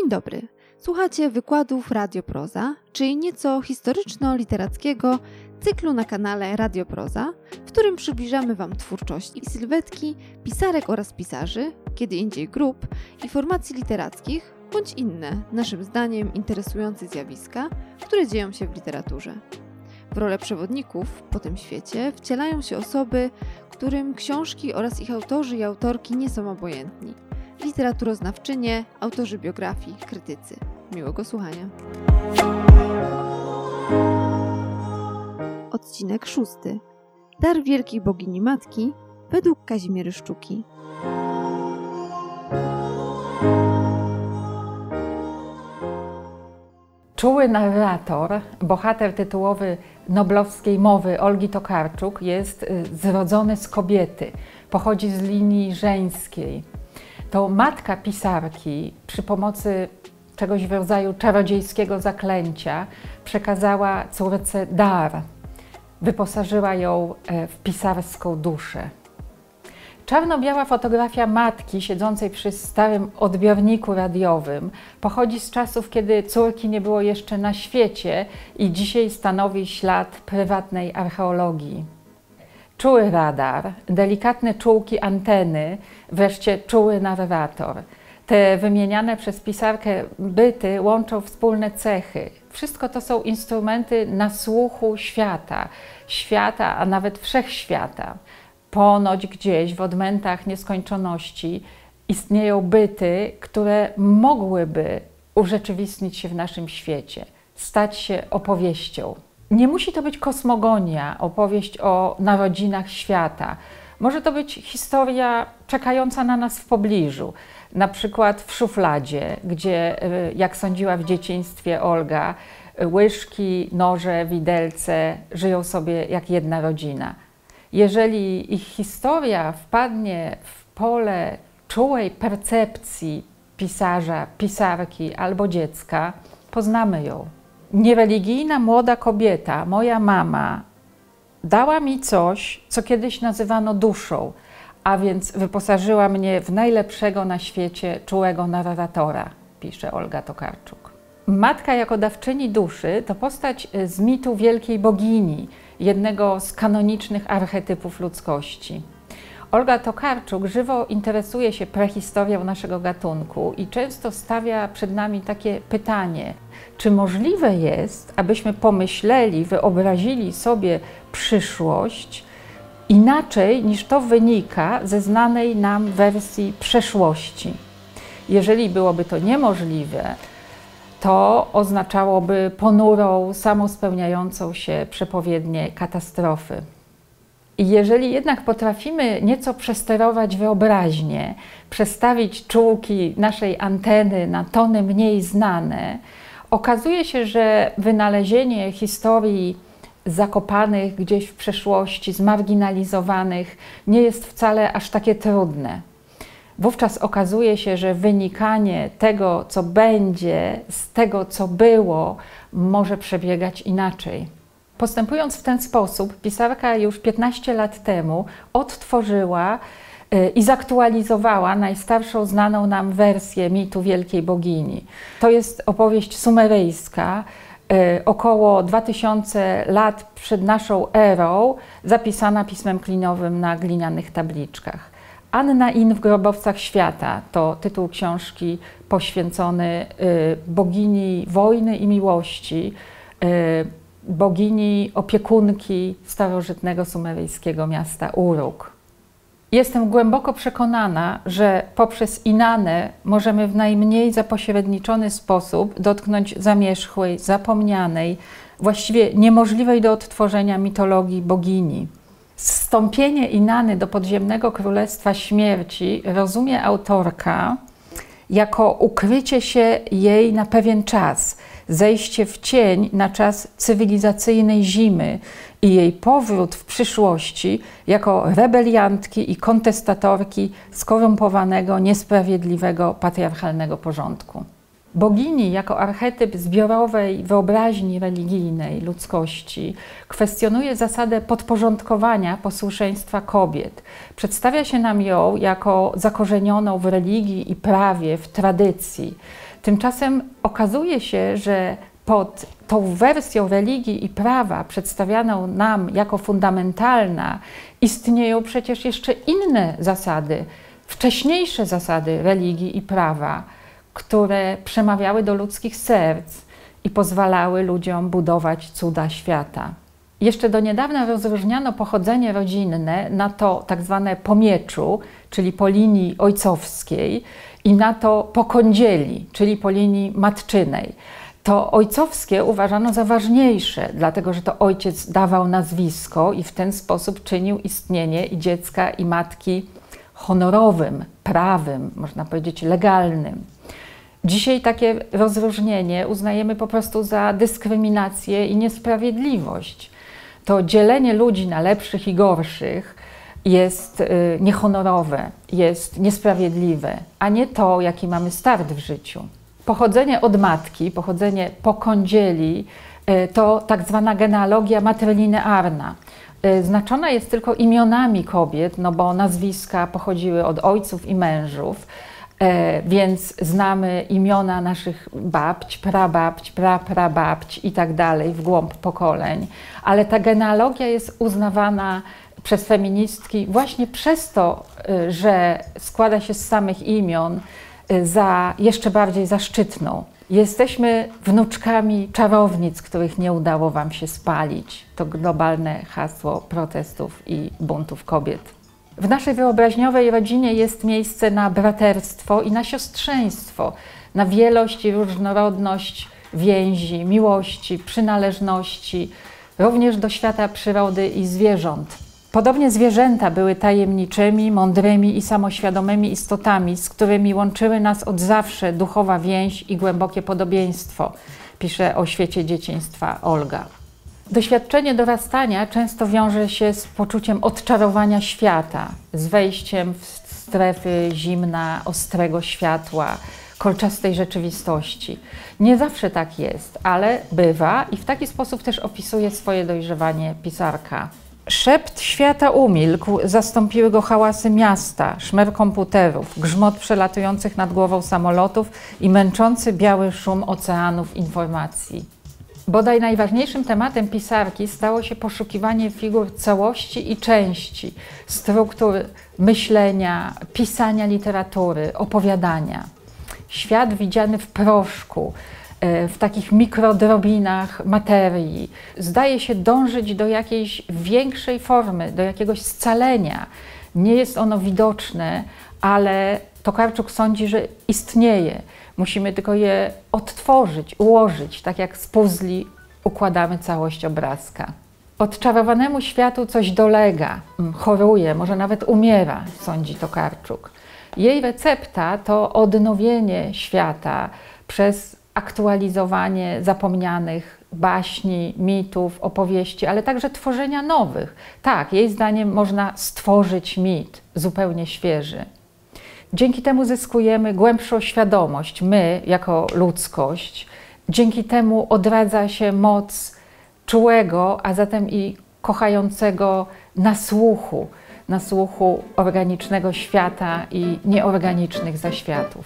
Dzień dobry. Słuchacie wykładów Radioproza, czyli nieco historyczno-literackiego cyklu na kanale Radioproza, w którym przybliżamy Wam twórczość i sylwetki pisarek oraz pisarzy, kiedy indziej grup i formacji literackich, bądź inne, naszym zdaniem, interesujące zjawiska, które dzieją się w literaturze. W rolę przewodników po tym świecie wcielają się osoby, którym książki oraz ich autorzy i autorki nie są obojętni. Literaturoznawczynie, autorzy biografii, krytycy. Miłego słuchania. Odcinek szósty. Dar Wielkiej Bogini Matki według Kazimiery Szczuki. Czuły narrator, bohater tytułowy noblowskiej mowy Olgi Tokarczuk jest y, zrodzony z kobiety, pochodzi z linii żeńskiej. To matka pisarki przy pomocy czegoś w rodzaju czarodziejskiego zaklęcia przekazała córce dar, wyposażyła ją e, w pisarską duszę. Czarno-biała fotografia matki siedzącej przy starym odbiorniku radiowym pochodzi z czasów, kiedy córki nie było jeszcze na świecie i dzisiaj stanowi ślad prywatnej archeologii. Czuły radar, delikatne czułki anteny, wreszcie czuły narrator. Te wymieniane przez pisarkę byty łączą wspólne cechy. Wszystko to są instrumenty nasłuchu świata, świata, a nawet wszechświata ponoć gdzieś w odmętach nieskończoności istnieją byty, które mogłyby urzeczywistnić się w naszym świecie, stać się opowieścią. Nie musi to być kosmogonia, opowieść o narodzinach świata. Może to być historia czekająca na nas w pobliżu, na przykład w szufladzie, gdzie, y, jak sądziła w dzieciństwie Olga, łyżki, noże, widelce żyją sobie jak jedna rodzina jeżeli ich historia wpadnie w pole czułej percepcji pisarza, pisarki albo dziecka, poznamy ją. Niereligijna młoda kobieta, moja mama, dała mi coś, co kiedyś nazywano duszą, a więc wyposażyła mnie w najlepszego na świecie czułego narratora, pisze Olga Tokarczuk. Matka jako dawczyni duszy to postać z mitu wielkiej bogini, jednego z kanonicznych archetypów ludzkości. Olga Tokarczuk żywo interesuje się prehistorią naszego gatunku i często stawia przed nami takie pytanie: czy możliwe jest, abyśmy pomyśleli, wyobrazili sobie przyszłość inaczej niż to wynika ze znanej nam wersji przeszłości? Jeżeli byłoby to niemożliwe, to oznaczałoby ponurą, samospełniającą się przepowiednię katastrofy. Jeżeli jednak potrafimy nieco przesterować wyobraźnię, przestawić czułki naszej anteny na tony mniej znane, okazuje się, że wynalezienie historii zakopanych gdzieś w przeszłości, zmarginalizowanych, nie jest wcale aż takie trudne wówczas okazuje się, że wynikanie tego, co będzie, z tego, co było, może przebiegać inaczej. Postępując w ten sposób, pisarka już 15 lat temu odtworzyła y, i zaktualizowała najstarszą znaną nam wersję mitu Wielkiej Bogini. To jest opowieść sumeryjska, y, około 2000 lat przed naszą erą, zapisana pismem klinowym na glinianych tabliczkach. Anna In w grobowcach świata to tytuł książki poświęcony y, bogini wojny i miłości, bogini opiekunki starożytnego sumeryjskiego miasta Uruk. Jestem głęboko przekonana, że poprzez Inanę możemy w najmniej zapośredniczony sposób dotknąć zamierzchłej, zapomnianej, właściwie niemożliwej do odtworzenia mitologii bogini. Zstąpienie Inany do podziemnego królestwa śmierci rozumie autorka jako ukrycie się jej na pewien czas, zejście w cień na czas cywilizacyjnej zimy i jej powrót w przyszłości jako rebeliantki i kontestatorki skorumpowanego, niesprawiedliwego, patriarchalnego porządku. Bogini jako archetyp zbiorowej wyobraźni religijnej ludzkości kwestionuje zasadę podporządkowania posłuszeństwa kobiet. Przedstawia się nam ją jako zakorzenioną w religii i prawie, w tradycji. Tymczasem okazuje się, że pod tą wersją religii i prawa przedstawianą nam jako fundamentalna istnieją przecież jeszcze inne zasady, wcześniejsze zasady religii i prawa, które przemawiały do ludzkich serc i pozwalały ludziom budować cuda świata. Jeszcze do niedawna rozróżniano pochodzenie rodzinne na to tak zwane po mieczu, czyli po linii ojcowskiej, i na to po kądzieli, czyli po linii matczynej. To ojcowskie uważano za ważniejsze, dlatego że to ojciec dawał nazwisko i w ten sposób czynił istnienie i dziecka, i matki honorowym, prawym, można powiedzieć legalnym. Dzisiaj takie rozróżnienie uznajemy po prostu za dyskryminację i niesprawiedliwość. To dzielenie ludzi na lepszych i gorszych jest y, niehonorowe, jest niesprawiedliwe, a nie to, jaki mamy start w życiu. Pochodzenie od matki, pochodzenie po kądzieli, y, to tak zwana genealogia matrilinearna. Y, znaczona jest tylko imionami kobiet, no bo nazwiska pochodziły od ojców i mężów, więc znamy imiona naszych babć, prababć, praprababć i tak dalej w głąb pokoleń, ale ta genealogia jest uznawana przez feministki właśnie przez to, y, że składa się z samych imion, y, za jeszcze bardziej zaszczytną. Jesteśmy wnuczkami czarownic, których nie udało Wam się spalić. To globalne hasło protestów i buntów kobiet. W naszej wyobraźniowej rodzinie jest miejsce na braterstwo i na siostrzeństwo, na wielość i różnorodność więzi, miłości, przynależności, również do świata przyrody i zwierząt. Podobnie zwierzęta były tajemniczymi, mądrymi i samoświadomymi istotami, z którymi łączyły nas od zawsze duchowa więź i głębokie podobieństwo, pisze o świecie dzieciństwa Olga. Doświadczenie dorastania często wiąże się z poczuciem odczarowania świata, z wejściem w strefy zimna, ostrego światła, kolczastej rzeczywistości. Nie zawsze tak jest, ale bywa i w taki sposób też opisuje swoje dojrzewanie pisarka. Szept świata umilkł, zastąpiły go hałasy miasta, szmer komputerów, grzmot przelatujących nad głową samolotów i męczący biały szum oceanów informacji. Bodaj najważniejszym tematem pisarki stało się poszukiwanie figur całości i części, struktur myślenia, pisania literatury, opowiadania. Świat widziany w proszku, E, w takich mikrodrobinach materii. Zdaje się dążyć do jakiejś większej formy, do jakiegoś scalenia. Nie jest ono widoczne, ale Tokarczuk sądzi, że istnieje. Musimy tylko je odtworzyć, ułożyć, tak jak z puzli układamy całość obrazka. Odczarowanemu światu coś dolega, mm, choruje, może nawet umiera, sądzi Tokarczuk. Jej recepta to odnowienie świata przez aktualizowanie zapomnianych baśni, mitów, opowieści, ale także tworzenia nowych. Tak, jej zdaniem można stworzyć mit zupełnie świeży. Dzięki temu zyskujemy głębszą świadomość, my jako ludzkość. Dzięki temu odradza się moc czułego, a zatem i kochającego nasłuchu, nasłuchu organicznego świata i nieorganicznych zaświatów.